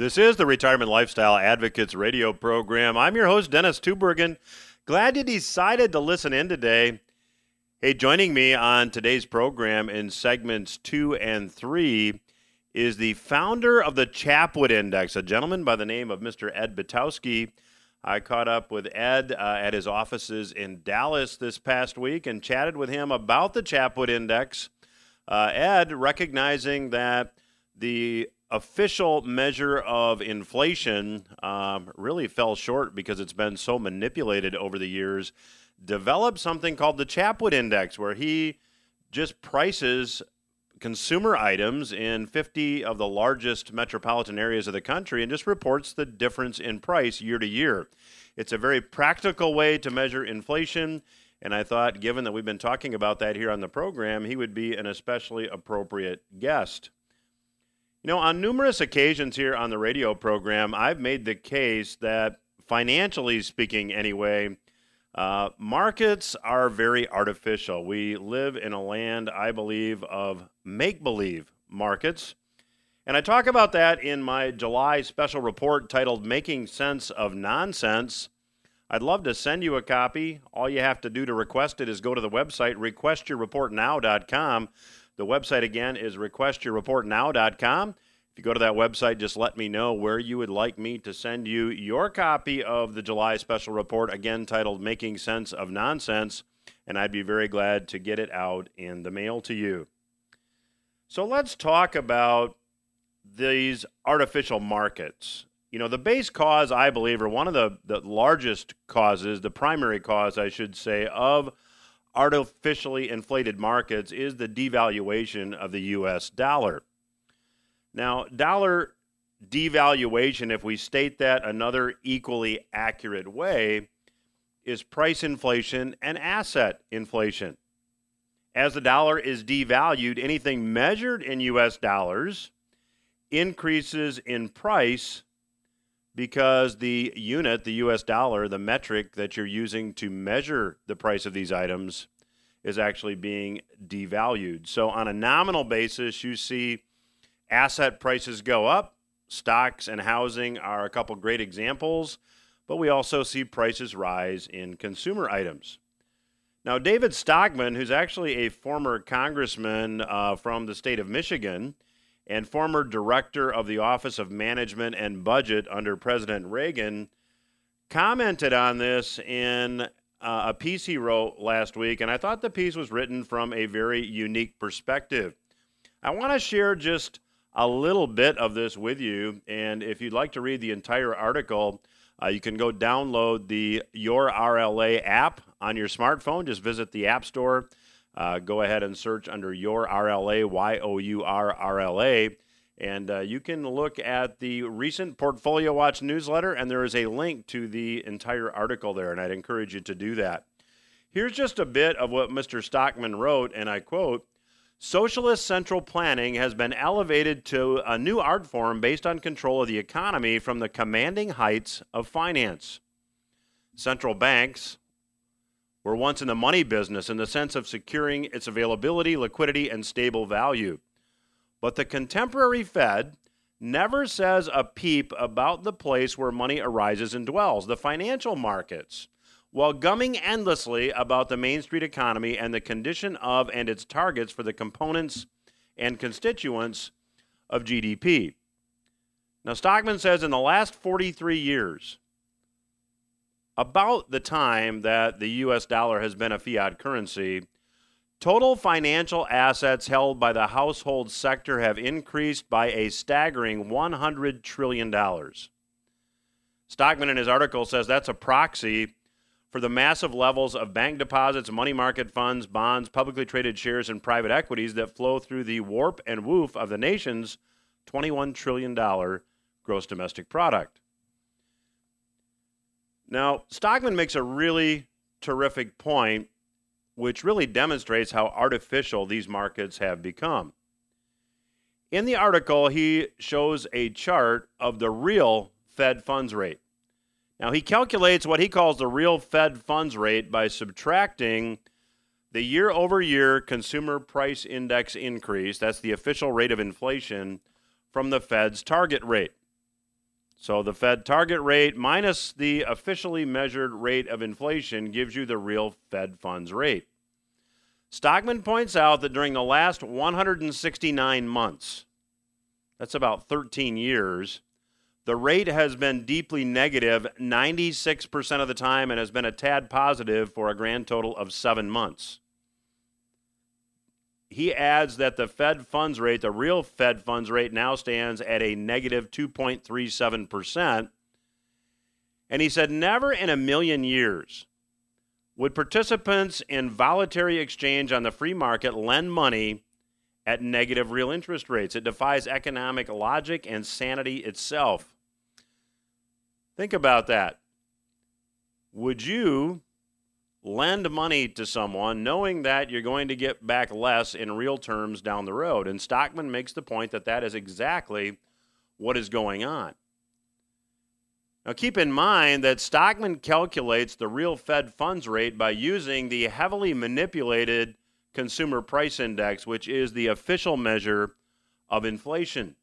This is the Retirement Lifestyle Advocates radio program. I'm your host, Dennis Tubbergen. Glad you decided to listen in today. Hey, joining me on today's program in segments two and three is the founder of the Chapwood Index, a gentleman by the name of Mr. Ed Butowsky. I caught up with Ed uh, at his offices in Dallas this past week and chatted with him about the Chapwood Index. Uh, Ed, recognizing that the official measure of inflation um, really fell short because it's been so manipulated over the years, developed something called the Chapwood Index, where he just prices consumer items in 50 of the largest metropolitan areas of the country and just reports the difference in price year to year. It's a very practical way to measure inflation. And I thought, given that we've been talking about that here on the program, he would be an especially appropriate guest. You know, on numerous occasions here on the radio program, I've made the case that, financially speaking, anyway, uh, markets are very artificial. We live in a land, I believe, of make believe markets. And I talk about that in my July special report titled Making Sense of Nonsense. I'd love to send you a copy. All you have to do to request it is go to the website, requestyourreportnow.com. The website again is requestyourreportnow.com. If you go to that website, just let me know where you would like me to send you your copy of the July special report, again titled Making Sense of Nonsense, and I'd be very glad to get it out in the mail to you. So let's talk about these artificial markets. You know, the base cause, I believe, or one of the, the largest causes, the primary cause, I should say, of artificially inflated markets is the devaluation of the U.S. dollar. Now, dollar devaluation, if we state that another equally accurate way, is price inflation and asset inflation. As the dollar is devalued, anything measured in U.S. dollars increases in price because the unit, the US dollar, the metric that you're using to measure the price of these items is actually being devalued. So, on a nominal basis, you see asset prices go up. Stocks and housing are a couple great examples, but we also see prices rise in consumer items. Now, David Stockman, who's actually a former congressman uh, from the state of Michigan, and former director of the Office of Management and Budget under President Reagan, commented on this in uh, a piece he wrote last week, and I thought the piece was written from a very unique perspective. I want to share just a little bit of this with you, and if you'd like to read the entire article, uh, you can go download the Your RLA app on your smartphone. Just visit the App Store uh, go ahead and search under your RLA, Y O U R R L A. And uh, you can look at the recent Portfolio Watch newsletter, and there is a link to the entire article there, and I'd encourage you to do that. Here's just a bit of what Mr. Stockman wrote, and I quote Socialist central planning has been elevated to a new art form based on control of the economy from the commanding heights of finance. Central banks, were once in the money business in the sense of securing its availability, liquidity, and stable value. But the contemporary Fed never says a peep about the place where money arises and dwells, the financial markets, while gumming endlessly about the Main Street economy and the condition of and its targets for the components and constituents of GDP. Now, Stockman says in the last 43 years, about the time that the US dollar has been a fiat currency, total financial assets held by the household sector have increased by a staggering $100 trillion. Stockman in his article says that's a proxy for the massive levels of bank deposits, money market funds, bonds, publicly traded shares, and private equities that flow through the warp and woof of the nation's $21 trillion gross domestic product. Now, Stockman makes a really terrific point, which really demonstrates how artificial these markets have become. In the article, he shows a chart of the real Fed funds rate. Now, he calculates what he calls the real Fed funds rate by subtracting the year over year consumer price index increase, that's the official rate of inflation, from the Fed's target rate. So the Fed target rate minus the officially measured rate of inflation gives you the real Fed funds rate. Stockman points out that during the last 169 months, that's about 13 years, the rate has been deeply negative 96% of the time and has been a tad positive for a grand total of seven months. He adds that the Fed funds rate, the real Fed funds rate, now stands at a negative 2.37%. And he said, never in a million years would participants in voluntary exchange on the free market lend money at negative real interest rates? It defies economic logic and sanity itself. Think about that. Would you lend money to someone knowing that you're going to get back less in real terms down the road? And Stockman makes the point that that is exactly what is going on. Now, keep in mind that Stockman calculates the real Fed funds rate by using the heavily manipulated Consumer Price Index, which is the official measure of inflation.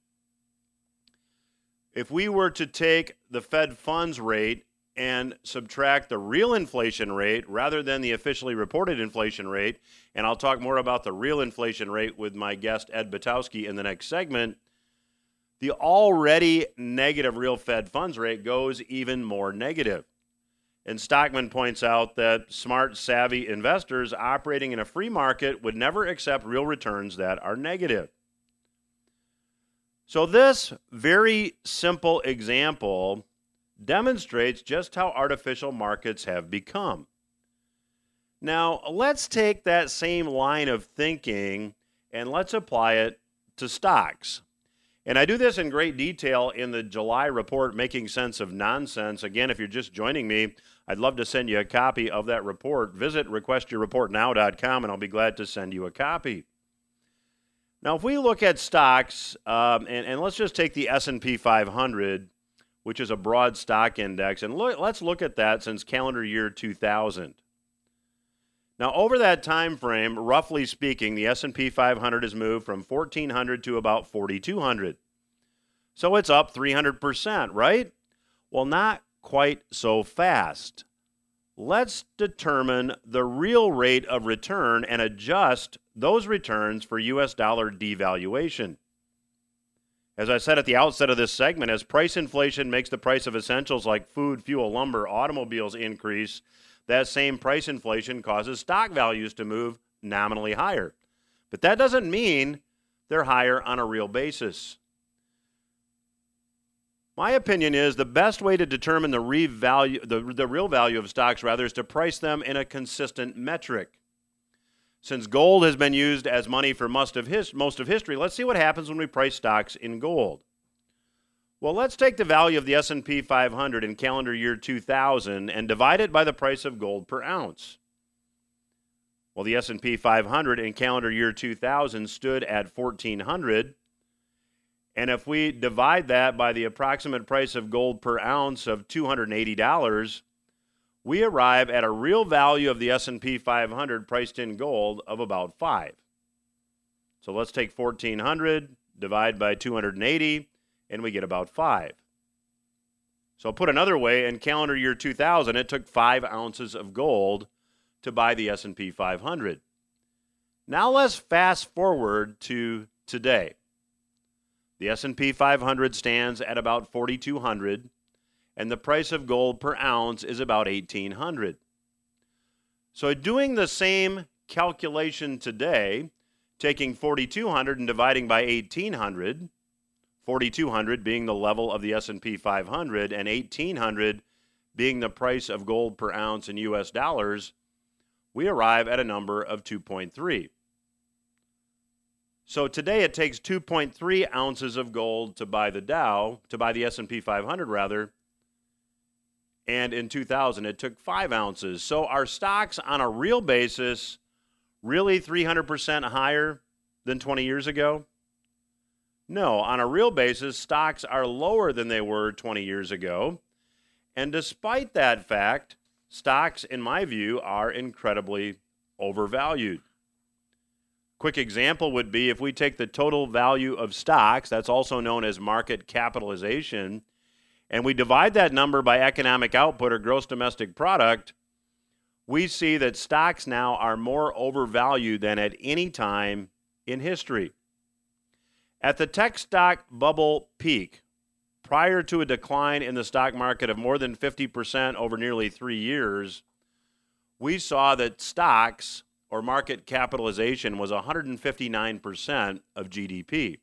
If we were to take the Fed funds rate and subtract the real inflation rate rather than the officially reported inflation rate, and I'll talk more about the real inflation rate with my guest Ed Butowsky in the next segment, the already negative real Fed funds rate goes even more negative. And Stockman points out that smart, savvy investors operating in a free market would never accept real returns that are negative. So, this very simple example demonstrates just how artificial markets have become. Now, let's take that same line of thinking and let's apply it to stocks. And I do this in great detail in the July report, Making Sense of Nonsense. Again, if you're just joining me, I'd love to send you a copy of that report. Visit requestyourreportnow.com and I'll be glad to send you a copy. Now, if we look at stocks, um, and, and let's just take the S&P 500, which is a broad stock index, and look, let's look at that since calendar year 2000. Now, over that time frame, roughly speaking, the S&P 500 has moved from 1400 to about 4200. So it's up 300%, right? Well, not quite so fast let's determine the real rate of return and adjust those returns for US dollar devaluation. As I said at the outset of this segment, as price inflation makes the price of essentials like food, fuel, lumber, automobiles increase, that same price inflation causes stock values to move nominally higher. But that doesn't mean they're higher on a real basis. My opinion is the best way to determine the, the, the real value of stocks, rather, is to price them in a consistent metric. Since gold has been used as money for most of, his, most of history, let's see what happens when we price stocks in gold. Well, let's take the value of the S&P 500 in calendar year 2000 and divide it by the price of gold per ounce. Well, the S&P 500 in calendar year 2000 stood at 1400 and if we divide that by the approximate price of gold per ounce of $280, we arrive at a real value of the S&P 500 priced in gold of about 5. So let's take 1400 divide by 280 and we get about 5. So put another way, in calendar year 2000 it took 5 ounces of gold to buy the S&P 500. Now let's fast forward to today. The S&P 500 stands at about 4200 and the price of gold per ounce is about 1800. So doing the same calculation today, taking 4200 and dividing by 1800, 4200 being the level of the S&P 500 and 1800 being the price of gold per ounce in US dollars, we arrive at a number of 2.3. So today it takes 2.3 ounces of gold to buy the Dow, to buy the S&P 500 rather. And in 2000 it took 5 ounces. So our stocks on a real basis really 300% higher than 20 years ago? No, on a real basis stocks are lower than they were 20 years ago. And despite that fact, stocks in my view are incredibly overvalued. Quick example would be if we take the total value of stocks, that's also known as market capitalization, and we divide that number by economic output or gross domestic product, we see that stocks now are more overvalued than at any time in history. At the tech stock bubble peak, prior to a decline in the stock market of more than 50% over nearly three years, we saw that stocks or market capitalization was 159% of GDP.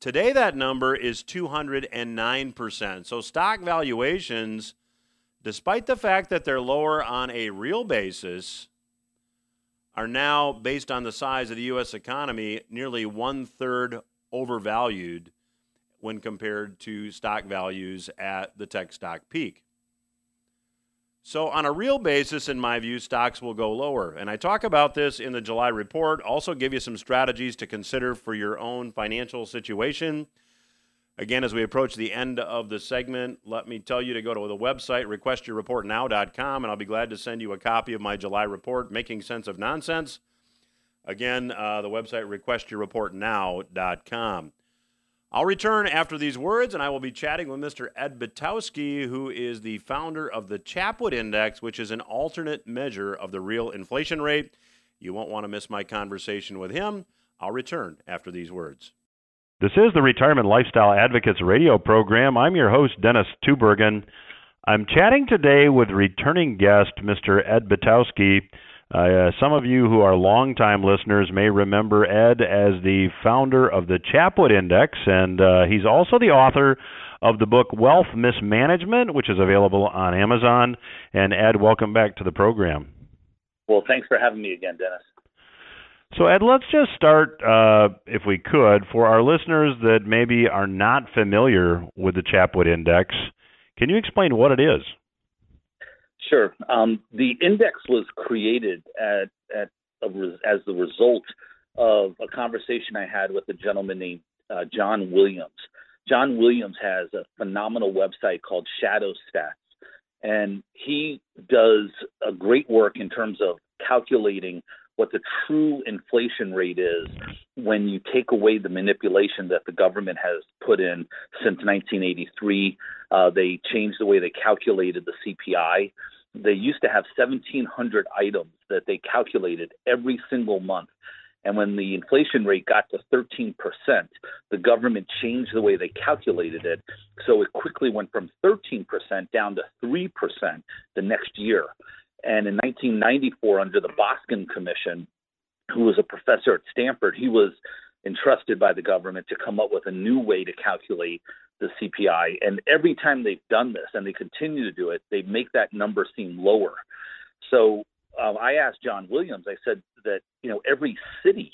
Today, that number is 209%. So, stock valuations, despite the fact that they're lower on a real basis, are now, based on the size of the U.S. economy, nearly one third overvalued when compared to stock values at the tech stock peak. So, on a real basis, in my view, stocks will go lower. And I talk about this in the July report, also give you some strategies to consider for your own financial situation. Again, as we approach the end of the segment, let me tell you to go to the website, requestyourreportnow.com, and I'll be glad to send you a copy of my July report, Making Sense of Nonsense. Again, uh, the website, requestyourreportnow.com. I'll return after these words, and I will be chatting with Mr. Ed Butowsky, who is the founder of the Chapwood Index, which is an alternate measure of the real inflation rate. You won't want to miss my conversation with him. I'll return after these words. This is the Retirement Lifestyle Advocates radio program. I'm your host, Dennis Tubbergen. I'm chatting today with returning guest, Mr. Ed Butowsky. Uh, some of you who are longtime listeners may remember Ed as the founder of the Chapwood Index, and uh, he's also the author of the book Wealth Mismanagement, which is available on Amazon. And Ed, welcome back to the program. Well, thanks for having me again, Dennis. So, Ed, let's just start, uh, if we could, for our listeners that maybe are not familiar with the Chapwood Index. Can you explain what it is? Sure. Um, the index was created at, at a, as the result of a conversation I had with a gentleman named uh, John Williams. John Williams has a phenomenal website called Shadow Stats, and he does a great work in terms of calculating what the true inflation rate is when you take away the manipulation that the government has put in since 1983. Uh, they changed the way they calculated the CPI they used to have 1,700 items that they calculated every single month. And when the inflation rate got to 13%, the government changed the way they calculated it. So it quickly went from 13% down to 3% the next year. And in 1994, under the Boskin Commission, who was a professor at Stanford, he was entrusted by the government to come up with a new way to calculate the CPI. And every time they've done this, and they continue to do it, they make that number seem lower. So um, I asked John Williams. I said that you know every city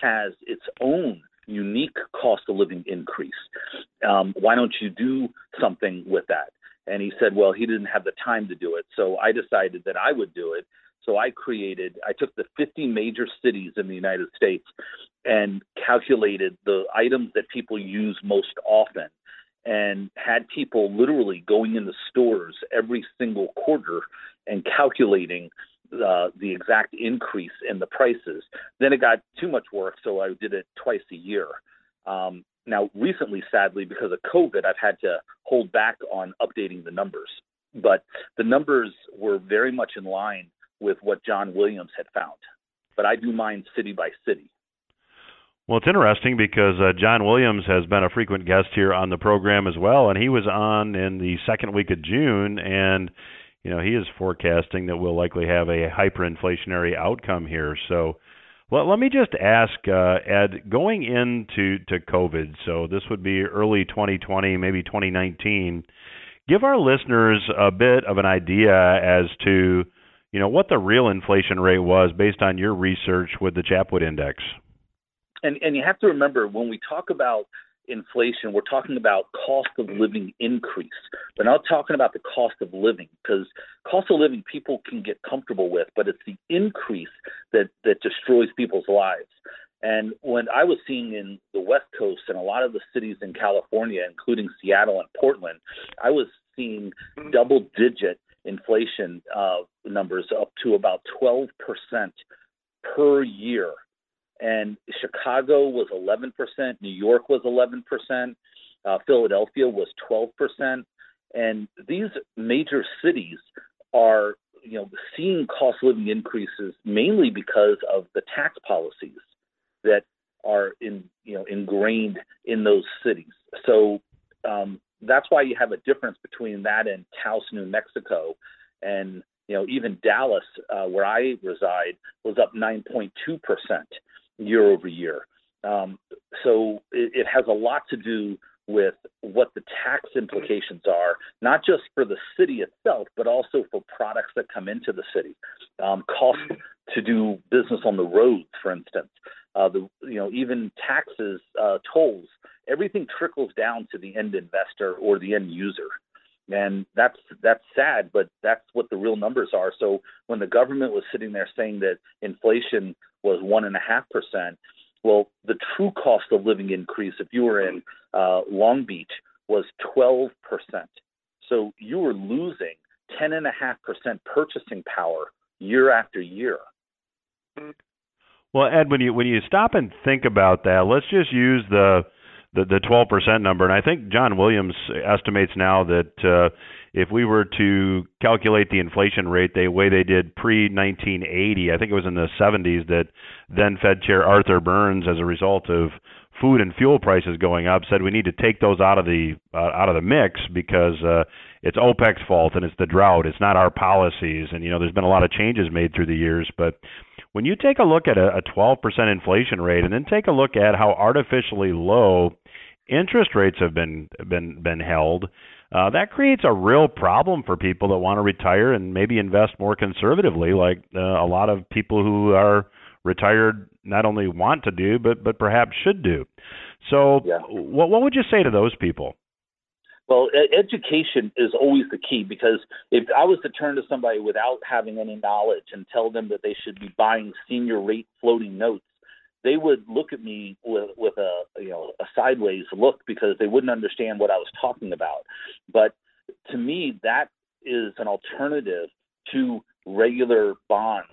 has its own unique cost of living increase. Um, why don't you do something with that? And he said, well, he didn't have the time to do it. So I decided that I would do it. So I created, I took the 50 major cities in the United States and calculated the items that people use most often and had people literally going into stores every single quarter and calculating uh, the exact increase in the prices. Then it got too much work, so I did it twice a year. Um, now, recently, sadly, because of COVID, I've had to hold back on updating the numbers. But the numbers were very much in line with what John Williams had found. But I do mine city by city. Well, it's interesting because uh, John Williams has been a frequent guest here on the program as well, and he was on in the second week of June, and you know he is forecasting that we'll likely have a hyperinflationary outcome here. So, well, let me just ask uh, Ed, going into to COVID, so this would be early 2020, maybe 2019. Give our listeners a bit of an idea as to you know what the real inflation rate was based on your research with the Chapwood Index and and you have to remember when we talk about inflation, we're talking about cost of living increase. We're not talking about the cost of living because cost of living people can get comfortable with, but it's the increase that that destroys people's lives. And when I was seeing in the West Coast and a lot of the cities in California, including Seattle and Portland, I was seeing double digit inflation uh, numbers up to about 12% per year and Chicago was 11%, New York was 11%. Uh, Philadelphia was 12%. And these major cities are, you know, seeing cost of living increases mainly because of the tax policies that are in, you know, ingrained in those cities. So um, that's why you have a difference between that and Taos, New Mexico, and you know even Dallas, uh, where I reside, was up 9.2 percent year over year. Um, so it, it has a lot to do with what the tax implications are, not just for the city itself, but also for products that come into the city. Um, cost to do business on the roads, for instance, uh, the you know even taxes, uh, tolls, everything trickles down to the end investor or the end user, and that's that's sad, but that's what the real numbers are. So when the government was sitting there saying that inflation was one and a half percent, well, the true cost of living increase, if you were in uh, Long Beach, was 12%. So you were losing 10.5% purchasing power year after year. Well, Ed, when you when you stop and think about that, let's just use the the the 12% number, and I think John Williams estimates now that uh, if we were to calculate the inflation rate the way they did pre 1980, I think it was in the 70s that then Fed Chair Arthur Burns, as a result of food and fuel prices going up, said we need to take those out of the uh, out of the mix because uh, it's OPEC's fault and it's the drought. It's not our policies. And you know, there's been a lot of changes made through the years, but when you take a look at a 12% inflation rate and then take a look at how artificially low interest rates have been been been held, uh, that creates a real problem for people that want to retire and maybe invest more conservatively, like uh, a lot of people who are retired not only want to do, but but perhaps should do. So, yeah. what what would you say to those people? Well, education is always the key because if I was to turn to somebody without having any knowledge and tell them that they should be buying senior rate floating notes, they would look at me with with a you know a sideways look because they wouldn't understand what I was talking about. But to me, that is an alternative to regular bonds.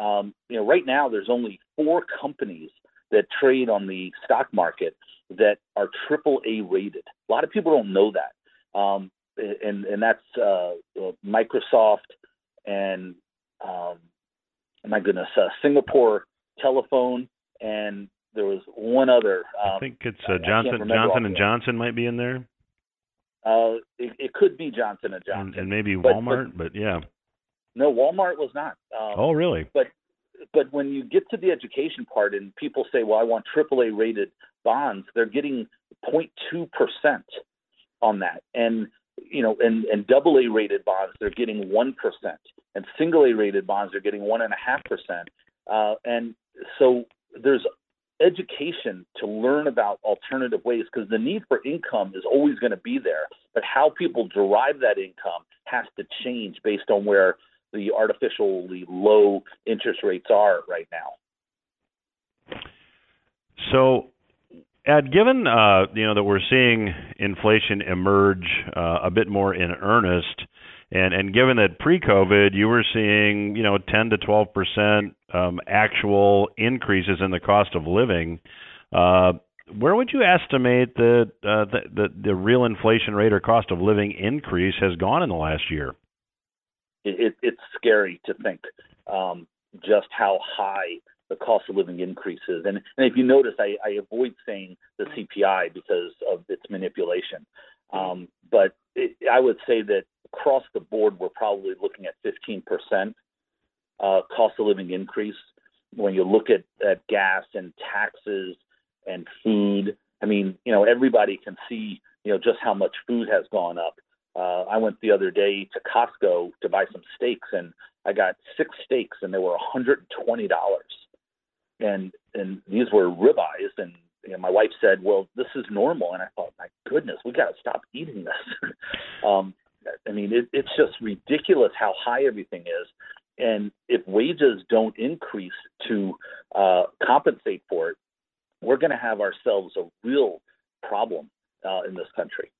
Um, you know, right now there's only four companies that trade on the stock market that are triple A rated. A lot of people don't know that, um, and and that's uh, Microsoft and um, my goodness, uh, Singapore Telephone and there was one other. Um, I think it's uh, Johnson Johnson and Johnson might be in there. Uh, it, it could be Johnson and Johnson, and, and maybe Walmart, but, but, yeah. No, Walmart was not. Um, oh, really? But but when you get to the education part, and people say, "Well, I want AAA rated bonds," they're getting 0.2 percent on that, and you know, and and double A rated bonds, they're getting one percent, and single A rated bonds they're getting one and a half percent. Uh, and so there's education to learn about alternative ways because the need for income is always going to be there, but how people derive that income has to change based on where the artificially low interest rates are right now. So, Ed, given uh, you know that we're seeing inflation emerge uh, a bit more in earnest, and and given that pre-COVID you were seeing you know 10 to 12 percent um, actual increases in the cost of living, uh, where would you estimate that uh, the, the the real inflation rate or cost of living increase has gone in the last year? It, it's scary to think um, just how high the cost of living increases. And, and if you notice, I, I avoid saying the CPI because of its manipulation. Um, but it, I would say that across the board, we're probably looking at 15% uh, cost of living increase when you look at, at gas and taxes and food. I mean, you know, everybody can see, you know, just how much food has gone up. Uh, I went the other day to Costco to buy some steaks, and I got six steaks, and they were $120. And and these were ribeyes, and you know, my wife said, "Well, this is normal," and I thought, "My goodness, we got to stop eating this." um, I mean, it, it's just ridiculous how high everything is. And if wages don't increase to uh, compensate for it, we're going to have ourselves a real problem uh, in this country.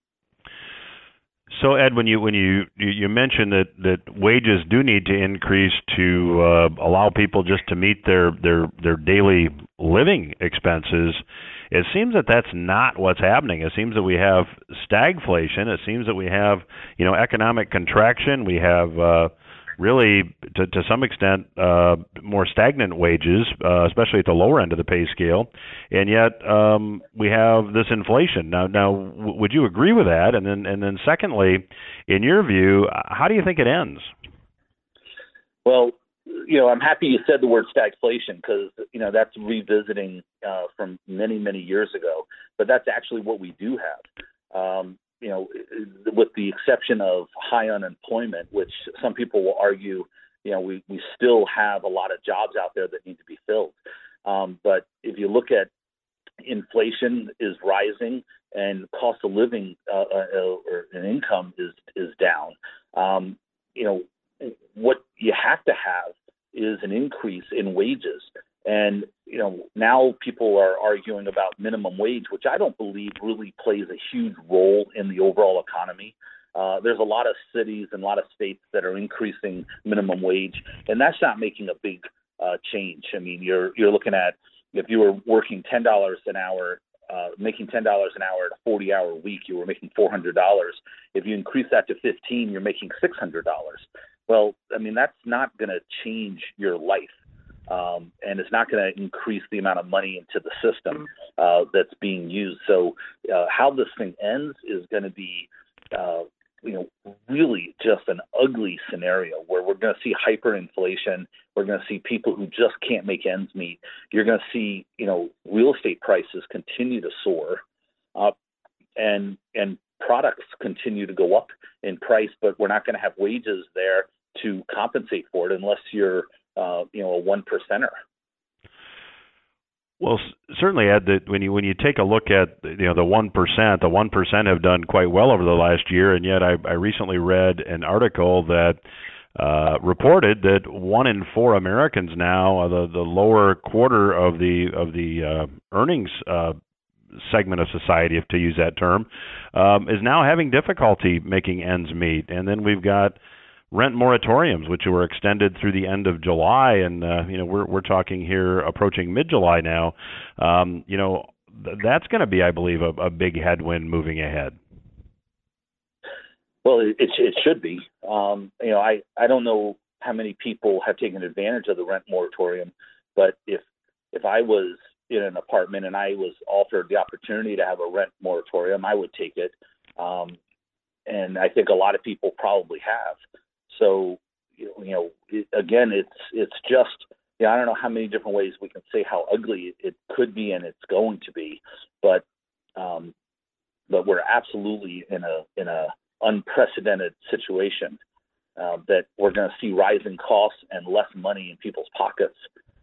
So Ed, when you when you you mentioned that that wages do need to increase to uh, allow people just to meet their their their daily living expenses, it seems that that's not what's happening. It seems that we have stagflation. It seems that we have you know economic contraction. We have uh, really, to, to some extent, uh, more stagnant wages, uh, especially at the lower end of the pay scale, and yet um, we have this inflation. Now, now, w- would you agree with that? And then, and then, secondly, in your view, how do you think it ends? Well, you know, I'm happy you said the word stagflation because you know that's revisiting uh, from many, many years ago. But that's actually what we do have. Um, you know, with the exception of high unemployment, which some people will argue, you know, we, we still have a lot of jobs out there that need to be filled. Um, but if you look at inflation is rising and cost of living uh, uh, or an income is is down. Um, you know, what you have to have is an increase in wages. And you know now people are arguing about minimum wage, which I don't believe really plays a huge role in the overall economy. Uh, there's a lot of cities and a lot of states that are increasing minimum wage, and that's not making a big uh, change. I mean, you're you're looking at if you were working ten dollars an hour, uh, making ten dollars an hour at a forty hour week, you were making four hundred dollars. If you increase that to fifteen, you're making six hundred dollars. Well, I mean, that's not going to change your life um, and it's not going to increase the amount of money into the system uh, that's being used. So, uh, how this thing ends is going to be, uh, you know, really just an ugly scenario where we're going to see hyperinflation. We're going to see people who just can't make ends meet. You're going to see, you know, real estate prices continue to soar, uh, and and products continue to go up in price, but we're not going to have wages there to compensate for it unless you're uh, you know a one percenter. Well, certainly, Ed. That when you when you take a look at you know the one percent, the one percent have done quite well over the last year, and yet I, I recently read an article that uh, reported that one in four Americans now, uh, the the lower quarter of the of the uh, earnings uh, segment of society, if to use that term, um, is now having difficulty making ends meet, and then we've got rent moratoriums, which were extended through the end of July, and uh, you know we're we're talking here approaching mid-July now. Um, you know th- that's going to be, I believe, a, a big headwind moving ahead. Well, it it should be. Um, you know, I I don't know how many people have taken advantage of the rent moratorium, but if if I was in an apartment and I was offered the opportunity to have a rent moratorium, I would take it. Um, and I think a lot of people probably have. So, you know, it, again, it's it's just yeah, I don't know how many different ways we can say how ugly it could be and it's going to be, but um, but we're absolutely in a in a unprecedented situation uh, that we're going to see rising costs and less money in people's pockets,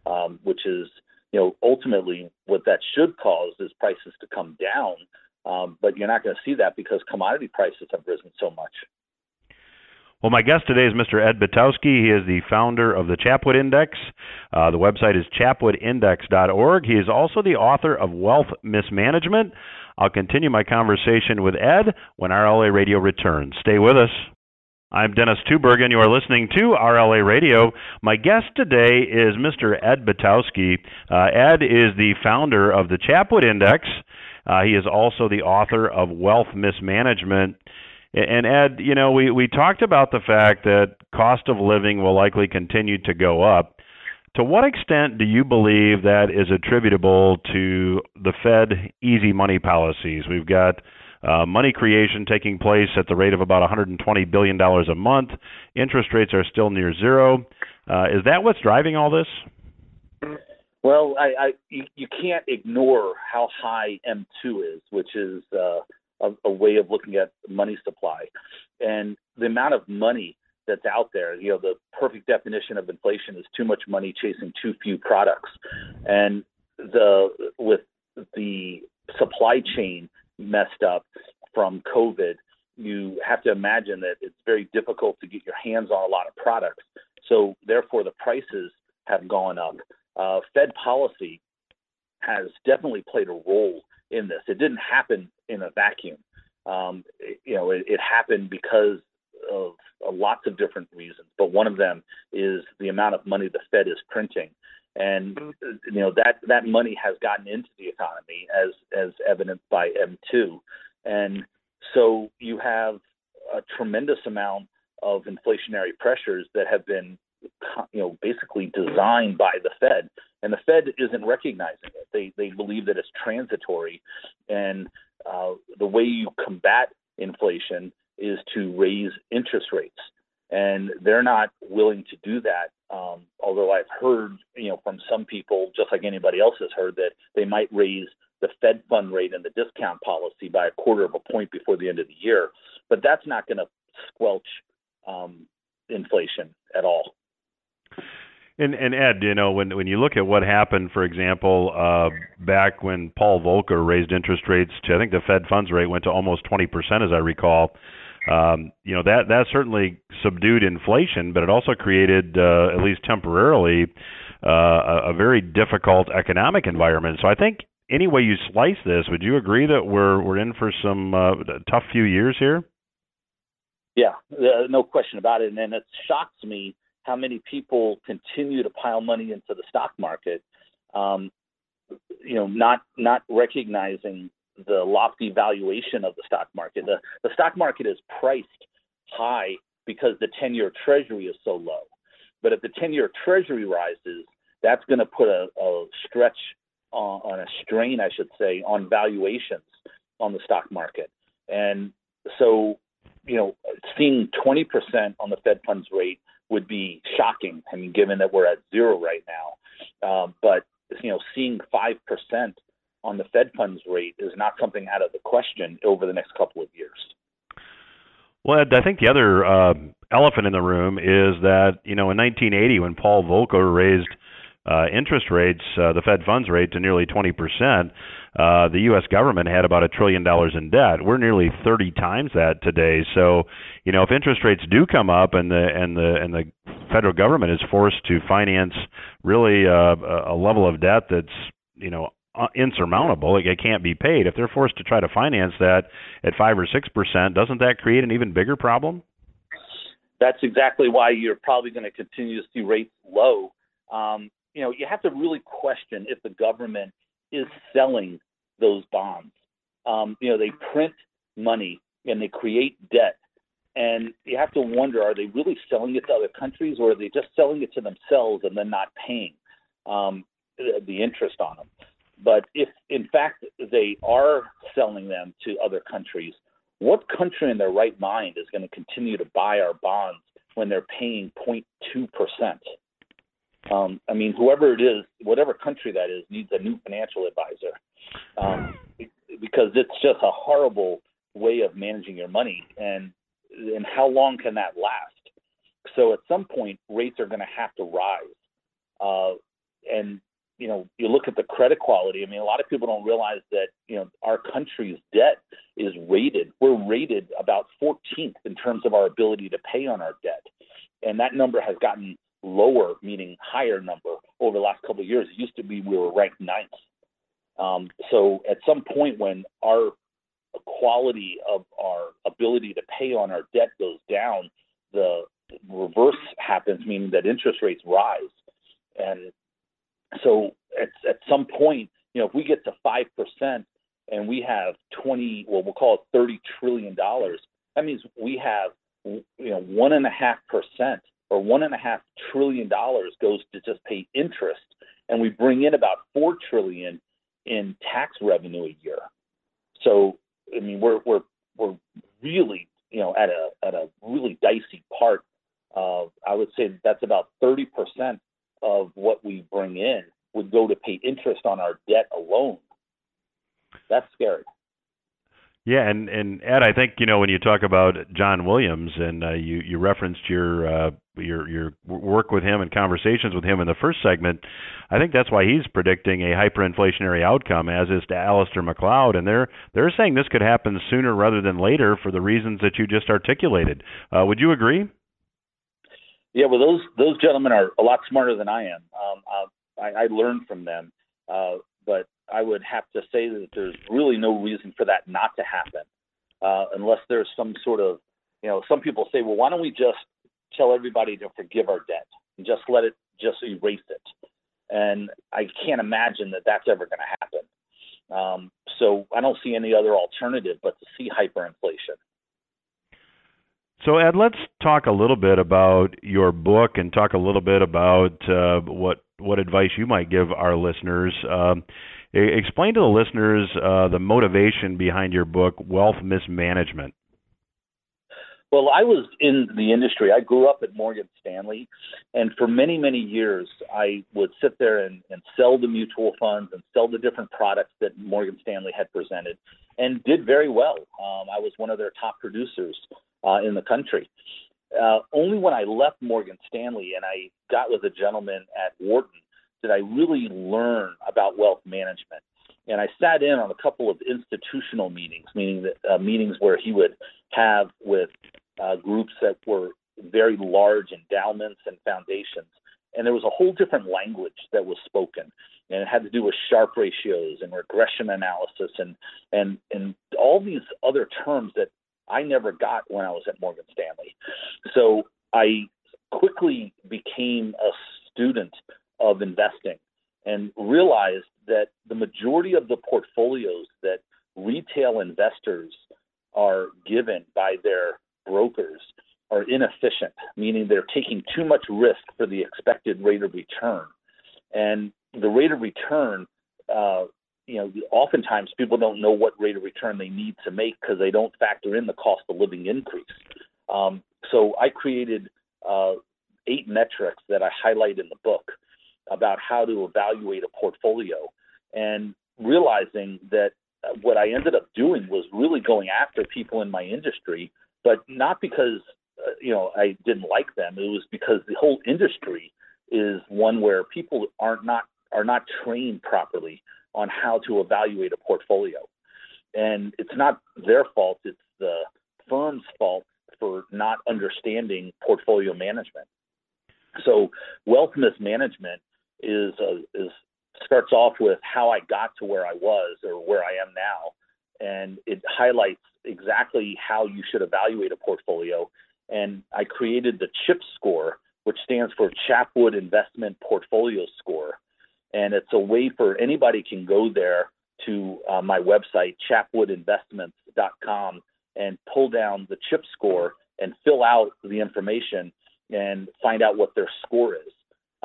um, which is you know ultimately what that should cause is prices to come down. Um, but you're not going to see that because commodity prices have risen so much. Well, my guest today is Mr. Ed Butowsky. He is the founder of the Chapwood Index. Uh, the website is chapwoodindex.org. He is also the author of Wealth Mismanagement. I'll continue my conversation with Ed when RLA Radio returns. Stay with us. I'm Dennis Tubbergen. You are listening to RLA Radio. My guest today is Mr. Ed Butowsky. Uh, Ed is the founder of the Chapwood Index. Uh, he is also the author of Wealth Mismanagement. And Ed, you know, we, we talked about the fact that cost of living will likely continue to go up. To what extent do you believe that is attributable to the Fed easy money policies? We've got uh, money creation taking place at the rate of about $120 billion a month. Interest rates are still near zero. Uh, is that what's driving all this? Well, I, I you, you can't ignore how high M2 is, which is uh, a, a way of looking at money supply and the amount of money that's out there. You know, the perfect definition of inflation is too much money chasing too few products. And the with the supply chain messed up from COVID, you have to imagine that it's very difficult to get your hands on a lot of products. So therefore, the prices have gone up. Uh, Fed policy has definitely played a role in this. It didn't happen in a vacuum. Um, you know, it, it happened because of uh, lots of different reasons, but one of them is the amount of money the Fed is printing, and you know that that money has gotten into the economy as as evidenced by M2, and so you have a tremendous amount of inflationary pressures that have been you know basically designed by the Fed, and the Fed isn't recognizing it. They they believe that it's transitory, and uh, the way you combat inflation is to raise interest rates, and they're not willing to do that. Um, although I've heard you know from some people, just like anybody else has heard, that they might raise the Fed fund rate and the discount policy by a quarter of a point before the end of the year, but that's not going to squelch um, inflation at all. And, and Ed, you know, when when you look at what happened, for example, uh, back when Paul Volcker raised interest rates to, I think the Fed funds rate went to almost 20%, as I recall. Um, you know that that certainly subdued inflation, but it also created, uh, at least temporarily, uh, a, a very difficult economic environment. So I think any way you slice this, would you agree that we're we're in for some uh, tough few years here? Yeah, uh, no question about it. And it shocks me how many people continue to pile money into the stock market, um, you know, not not recognizing the lofty valuation of the stock market. The the stock market is priced high because the 10-year Treasury is so low. But if the 10-year Treasury rises, that's going to put a, a stretch on, on a strain, I should say, on valuations on the stock market. And so, you know, seeing 20% on the Fed funds rate would be shocking. I mean, given that we're at zero right now, uh, but you know, seeing five percent on the Fed funds rate is not something out of the question over the next couple of years. Well, I think the other uh, elephant in the room is that you know in 1980 when Paul Volcker raised uh, interest rates, uh, the Fed funds rate to nearly 20 percent uh, the U.S. government had about a trillion dollars in debt. We're nearly 30 times that today. So, you know, if interest rates do come up and the and the and the federal government is forced to finance really uh, a level of debt that's you know insurmountable, it can't be paid. If they're forced to try to finance that at five or six percent, doesn't that create an even bigger problem? That's exactly why you're probably going to continue to see rates low. Um, you know, you have to really question if the government is selling those bonds. Um, you know, they print money and they create debt. And you have to wonder, are they really selling it to other countries or are they just selling it to themselves and then not paying um, the interest on them? But if in fact they are selling them to other countries, what country in their right mind is going to continue to buy our bonds when they're paying 0.2 percent? Um, I mean, whoever it is, whatever country that is, needs a new financial advisor um, because it's just a horrible way of managing your money. And and how long can that last? So at some point, rates are going to have to rise. Uh, and you know, you look at the credit quality. I mean, a lot of people don't realize that you know our country's debt is rated. We're rated about 14th in terms of our ability to pay on our debt, and that number has gotten lower, meaning higher number over the last couple of years. It used to be we were ranked ninth. Um, so at some point when our quality of our ability to pay on our debt goes down, the reverse happens, meaning that interest rates rise. And so at, at some point, you know, if we get to 5% and we have 20, well, we'll call it $30 trillion, that means we have, you know, 1.5% or one and a half trillion dollars goes to just pay interest, and we bring in about four trillion in tax revenue a year. So I mean, we're we're we're really you know at a at a really dicey part of I would say that's about thirty percent of what we bring in would go to pay interest on our debt alone. That's scary. Yeah, and and Ed, I think you know when you talk about John Williams and uh, you you referenced your uh, your your work with him and conversations with him in the first segment, I think that's why he's predicting a hyperinflationary outcome, as is to Alasdair Macleod, and they're they're saying this could happen sooner rather than later for the reasons that you just articulated. Uh, would you agree? Yeah, well, those those gentlemen are a lot smarter than I am. Um, uh, I, I learned from them, uh, but I would have to say that there's really no reason for that not to happen. uh, unless there's some sort of, you know, some people say, well, why don't we just tell everybody to forgive our debt and just let it just erase it? And I can't imagine that that's ever going to happen. Um, so I don't see any other alternative but to see hyperinflation. So Ed, let's talk a little bit about your book and talk a little bit about uh, what what advice you might give our listeners. Um, explain to the listeners uh, the motivation behind your book, Wealth Mismanagement. Well, I was in the industry. I grew up at Morgan Stanley, and for many, many years, I would sit there and, and sell the mutual funds and sell the different products that Morgan Stanley had presented, and did very well. Um, I was one of their top producers uh, in the country. Uh, only when I left Morgan Stanley and I got with a gentleman at Wharton did I really learn about wealth management. And I sat in on a couple of institutional meetings, meaning that uh, meetings where he would have with uh, groups that were very large endowments and foundations. And there was a whole different language that was spoken, and it had to do with Sharpe ratios and regression analysis and and and all these other terms that I never got when I was at Morgan Stanley. So I quickly became a student of investing and realized that the majority of the portfolios that retail investors are given by their brokers are inefficient, meaning they're taking too much risk for the expected rate of return. And the rate of return, uh, you know, oftentimes people don't know what rate of return they need to make because they don't factor in the cost of living increase. Um, so I created uh, eight metrics that I highlight in the book about how to evaluate a portfolio and realizing that what I ended up doing was really going after people in my industry but not because uh, you know I didn't like them. It was because the whole industry is one where people are not are not trained properly on how to evaluate a portfolio, and it's not their fault. It's the firm's fault for not understanding portfolio management. So wealth mismanagement is uh, is starts off with how I got to where I was or where I am now, and it highlights exactly how you should evaluate a portfolio. And I created the CHIP score, which stands for Chapwood Investment Portfolio Score. And it's a way for anybody can go there to uh, my website, chapwoodinvestments.com, and pull down the CHIP score and fill out the information and find out what their score is.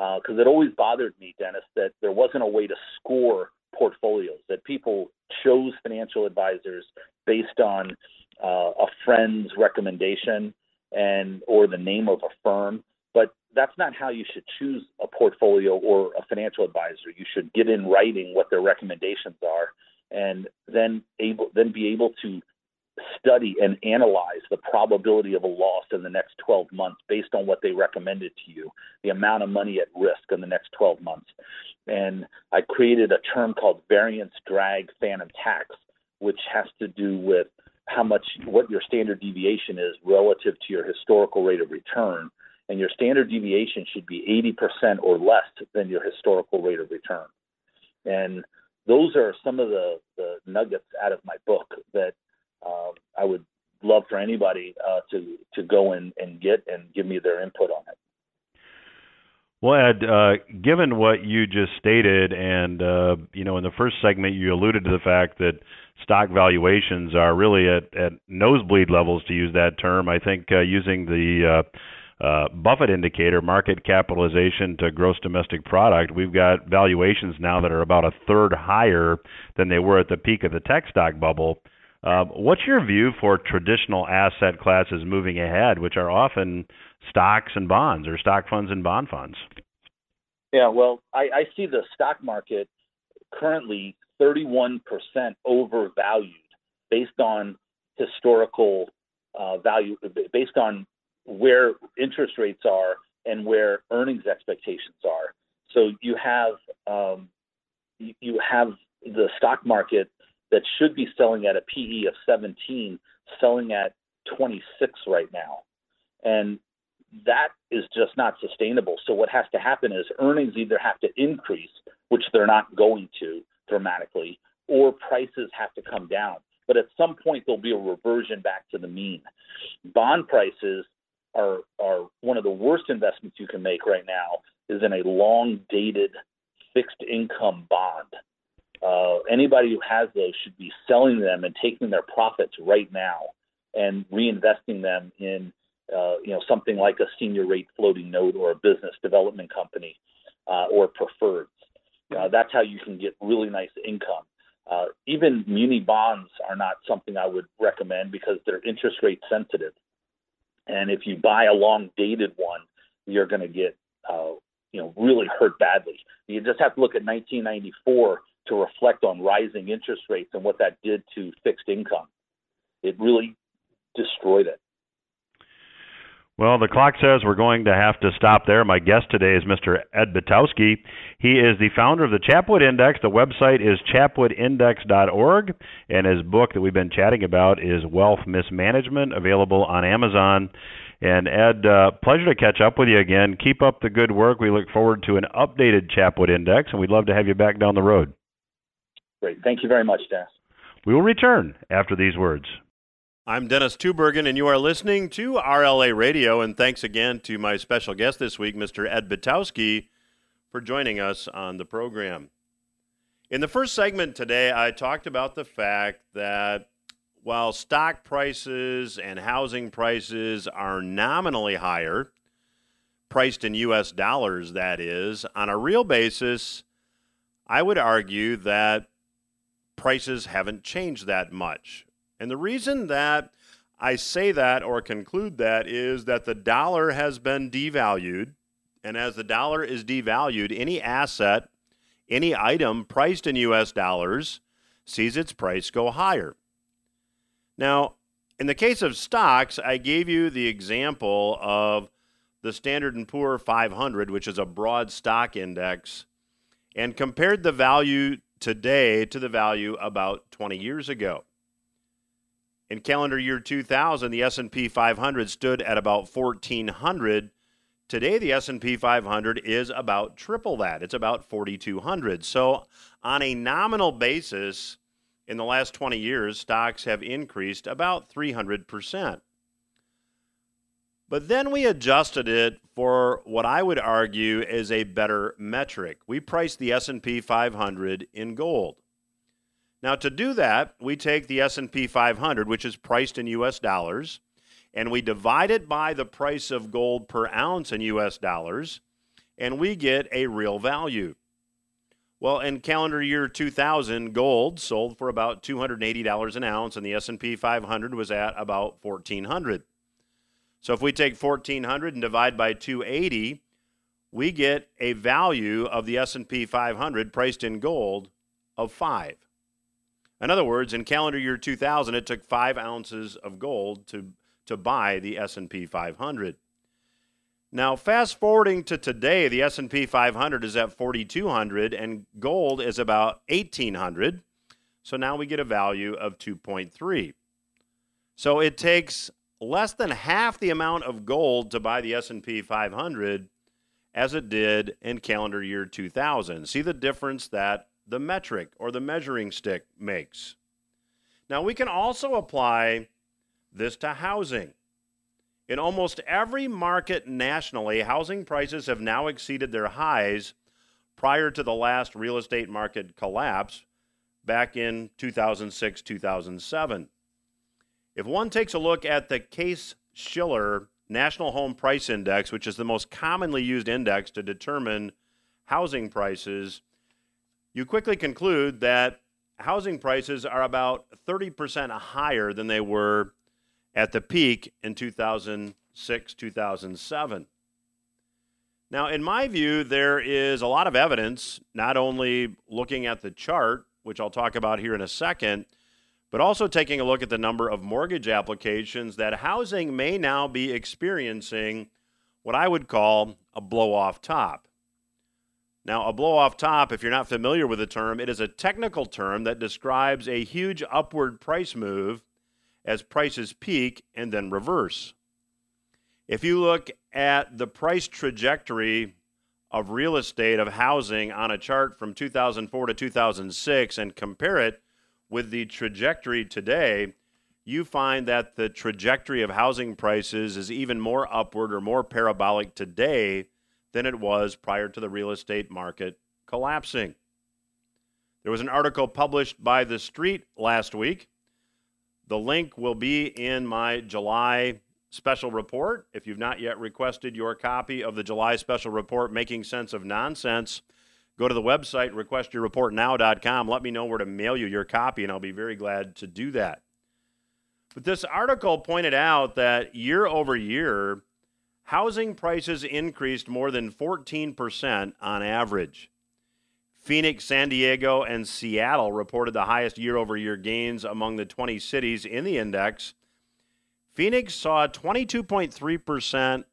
Because uh, it always bothered me, Dennis, that there wasn't a way to score portfolios, that people chose financial advisors based on uh, a friend's recommendation and or the name of a firm. But that's not how you should choose a portfolio or a financial advisor. You should get in writing what their recommendations are, and then able then be able to study and analyze the probability of a loss in the next 12 months based on what they recommended to you, the amount of money at risk in the next 12 months. And I created a term called variance drag phantom tax, which has to do with how much what your standard deviation is relative to your historical rate of return. And your standard deviation should be 80% or less than your historical rate of return. And those are some of the, the nuggets out of my book that um, I would love for anybody uh, to to go and, and get and give me their input on it. Well, Ed, uh, given what you just stated, and uh, you know, in the first segment, you alluded to the fact that stock valuations are really at, at nosebleed levels, to use that term. I think uh, using the uh, uh, Buffett indicator, market capitalization to gross domestic product, we've got valuations now that are about a third higher than they were at the peak of the tech stock bubble. Uh, what's your view for traditional asset classes moving ahead, which are often stocks and bonds or stock funds and bond funds? Yeah, well, I, I see the stock market currently 31% overvalued based on historical uh, value, based on where interest rates are and where earnings expectations are. So you have um, you have the stock market that should be selling at a PE of 17 selling at 26 right now. And that is just not sustainable. So what has to happen is earnings either have to increase, which they're not going to dramatically, or prices have to come down. but at some point there'll be a reversion back to the mean. Bond prices are are one of the worst investments you can make right now is in a long dated fixed income bond. Uh, anybody who has those should be selling them and taking their profits right now and reinvesting them in uh, you know something like a senior rate floating note or a business development company uh, or preferreds. Uh, that's how you can get really nice income. Uh, even muni bonds are not something I would recommend because they're interest rate sensitive. And if you buy a long dated one, you're going to get uh, you know really hurt badly. You just have to look at 1994 to reflect on rising interest rates and what that did to fixed income. It really destroyed it. Well, the clock says we're going to have to stop there. My guest today is Mr. Ed Butowsky. He is the founder of the Chapwood Index. The website is chapwoodindex.org, and his book that we've been chatting about is Wealth Mismanagement, available on Amazon. And Ed, uh, pleasure to catch up with you again. Keep up the good work. We look forward to an updated Chapwood Index, and we'd love to have you back down the road. Great. Thank you very much, Dennis. We will return after these words. I'm Dennis Tubbergen, and you are listening to RLA Radio. And thanks again to my special guest this week, Mr. Ed Butowsky, for joining us on the program. In the first segment today, I talked about the fact that while stock prices and housing prices are nominally higher, priced in US dollars, that is, on a real basis, I would argue that prices haven't changed that much. And the reason that I say that or conclude that is that the dollar has been devalued. And as the dollar is devalued, any asset, any item priced in US dollars sees its price go higher. Now, in the case of stocks, I gave you the example of the Standard & Poor 500, which is a broad stock index, and compared the value today to the value about 20 years ago. In calendar year 2000, the S&P 500 stood at about 1400. Today the S&P 500 is about triple that. It's about 4200. So on a nominal basis, in the last 20 years, stocks have increased about 300%. But then we adjusted it for what I would argue is a better metric. We priced the S&P 500 in gold. Now to do that, we take the S&P 500, which is priced in US dollars, and we divide it by the price of gold per ounce in US dollars, and we get a real value. Well, in calendar year 2000, gold sold for about $280 an ounce and the S&P 500 was at about 1400. So if we take 1400 and divide by 280, we get a value of the S&P 500 priced in gold of 5. In other words, in calendar year 2000, it took 5 ounces of gold to to buy the S&P 500. Now, fast forwarding to today, the S&P 500 is at 4200 and gold is about 1800. So now we get a value of 2.3. So it takes less than half the amount of gold to buy the S&P 500 as it did in calendar year 2000. See the difference that the metric or the measuring stick makes. Now we can also apply this to housing. In almost every market nationally, housing prices have now exceeded their highs prior to the last real estate market collapse back in 2006 2007. If one takes a look at the Case Shiller National Home Price Index, which is the most commonly used index to determine housing prices, you quickly conclude that housing prices are about 30% higher than they were at the peak in 2006, 2007. Now, in my view, there is a lot of evidence, not only looking at the chart, which I'll talk about here in a second, but also taking a look at the number of mortgage applications that housing may now be experiencing what I would call a blow off top. Now, a blow off top, if you're not familiar with the term, it is a technical term that describes a huge upward price move as prices peak and then reverse. If you look at the price trajectory of real estate, of housing on a chart from 2004 to 2006 and compare it with the trajectory today, you find that the trajectory of housing prices is even more upward or more parabolic today than it was prior to the real estate market collapsing. There was an article published by The Street last week. The link will be in my July special report. If you've not yet requested your copy of the July special report, Making Sense of Nonsense, go to the website, requestyourreportnow.com. Let me know where to mail you your copy, and I'll be very glad to do that. But this article pointed out that year over year, housing prices increased more than 14% on average. Phoenix, San Diego, and Seattle reported the highest year over year gains among the 20 cities in the index. Phoenix saw 22.3%,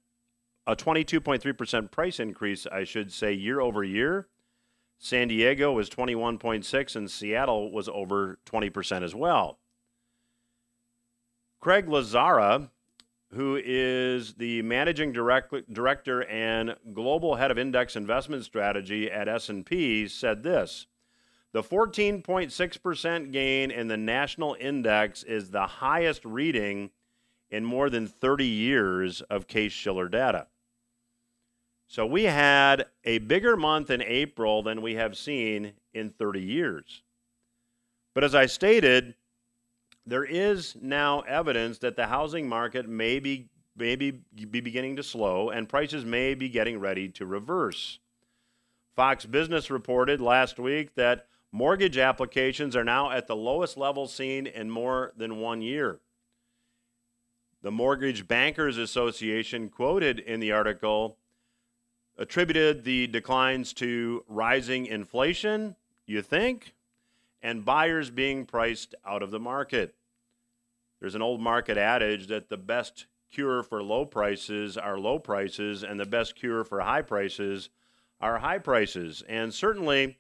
a 22.3% price increase, I should say, year over year. San Diego was 21.6 and Seattle was over 20% as well. Craig Lazzara, who is the managing direct, director and global head of index investment strategy at S&P, said this: "The 14.6% gain in the national index is the highest reading in more than 30 years of Case-Shiller data." So we had a bigger month in April than we have seen in 30 years. But as I stated, there is now evidence that the housing market may be, may be, be beginning to slow and prices may be getting ready to reverse. Fox Business reported last week that mortgage applications are now at the lowest level seen in more than one year. The Mortgage Bankers Association, quoted in the article, attributed the declines to rising inflation, you think, and buyers being priced out of the market. There's an old market adage that the best cure for low prices are low prices, and the best cure for high prices are high prices. And certainly,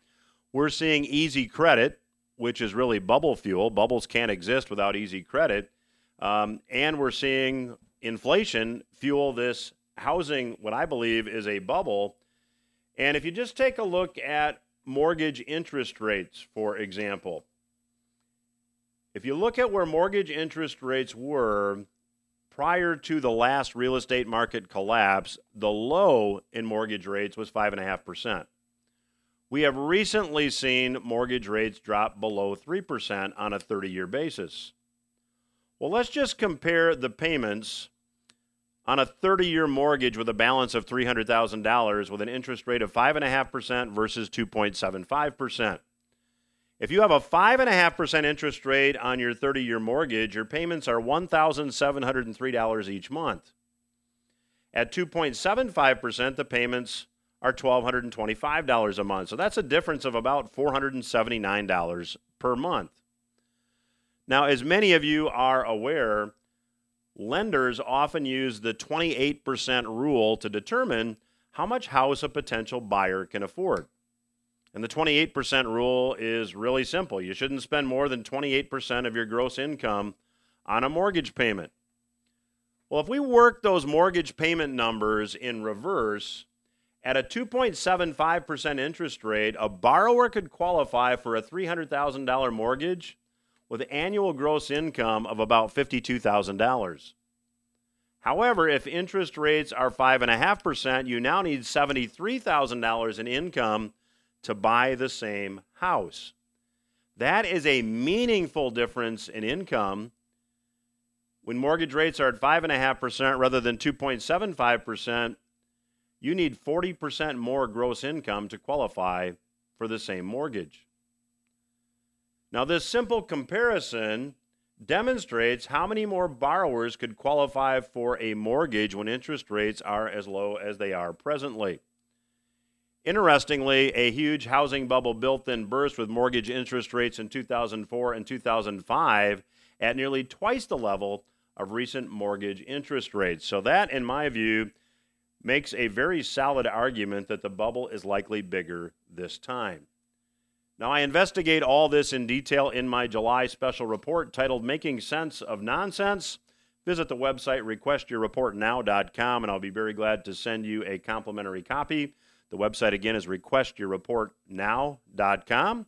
we're seeing easy credit, which is really bubble fuel. Bubbles can't exist without easy credit. Um, and we're seeing inflation fuel this housing, what I believe is a bubble. And if you just take a look at mortgage interest rates, for example, if you look at where mortgage interest rates were prior to the last real estate market collapse, the low in mortgage rates was 5.5%. We have recently seen mortgage rates drop below 3% on a 30 year basis. Well, let's just compare the payments on a 30 year mortgage with a balance of $300,000 with an interest rate of 5.5% versus 2.75%. If you have a 5.5% interest rate on your 30 year mortgage, your payments are $1,703 each month. At 2.75%, the payments are $1,225 a month. So that's a difference of about $479 per month. Now, as many of you are aware, lenders often use the 28% rule to determine how much house a potential buyer can afford. And the 28% rule is really simple. You shouldn't spend more than 28% of your gross income on a mortgage payment. Well, if we work those mortgage payment numbers in reverse, at a 2.75% interest rate, a borrower could qualify for a $300,000 mortgage with annual gross income of about $52,000. However, if interest rates are 5.5%, you now need $73,000 in income to buy the same house. That is a meaningful difference in income. When mortgage rates are at 5.5% rather than 2.75%, you need 40% more gross income to qualify for the same mortgage. Now, this simple comparison demonstrates how many more borrowers could qualify for a mortgage when interest rates are as low as they are presently. Interestingly, a huge housing bubble built then burst with mortgage interest rates in 2004 and 2005 at nearly twice the level of recent mortgage interest rates. So, that, in my view, makes a very solid argument that the bubble is likely bigger this time. Now, I investigate all this in detail in my July special report titled Making Sense of Nonsense. Visit the website requestyourreportnow.com and I'll be very glad to send you a complimentary copy. The website again is requestyourreportnow.com.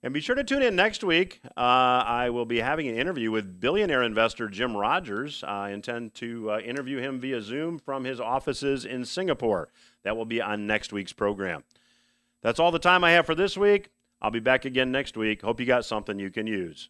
And be sure to tune in next week. Uh, I will be having an interview with billionaire investor Jim Rogers. I intend to uh, interview him via Zoom from his offices in Singapore. That will be on next week's program. That's all the time I have for this week. I'll be back again next week. Hope you got something you can use.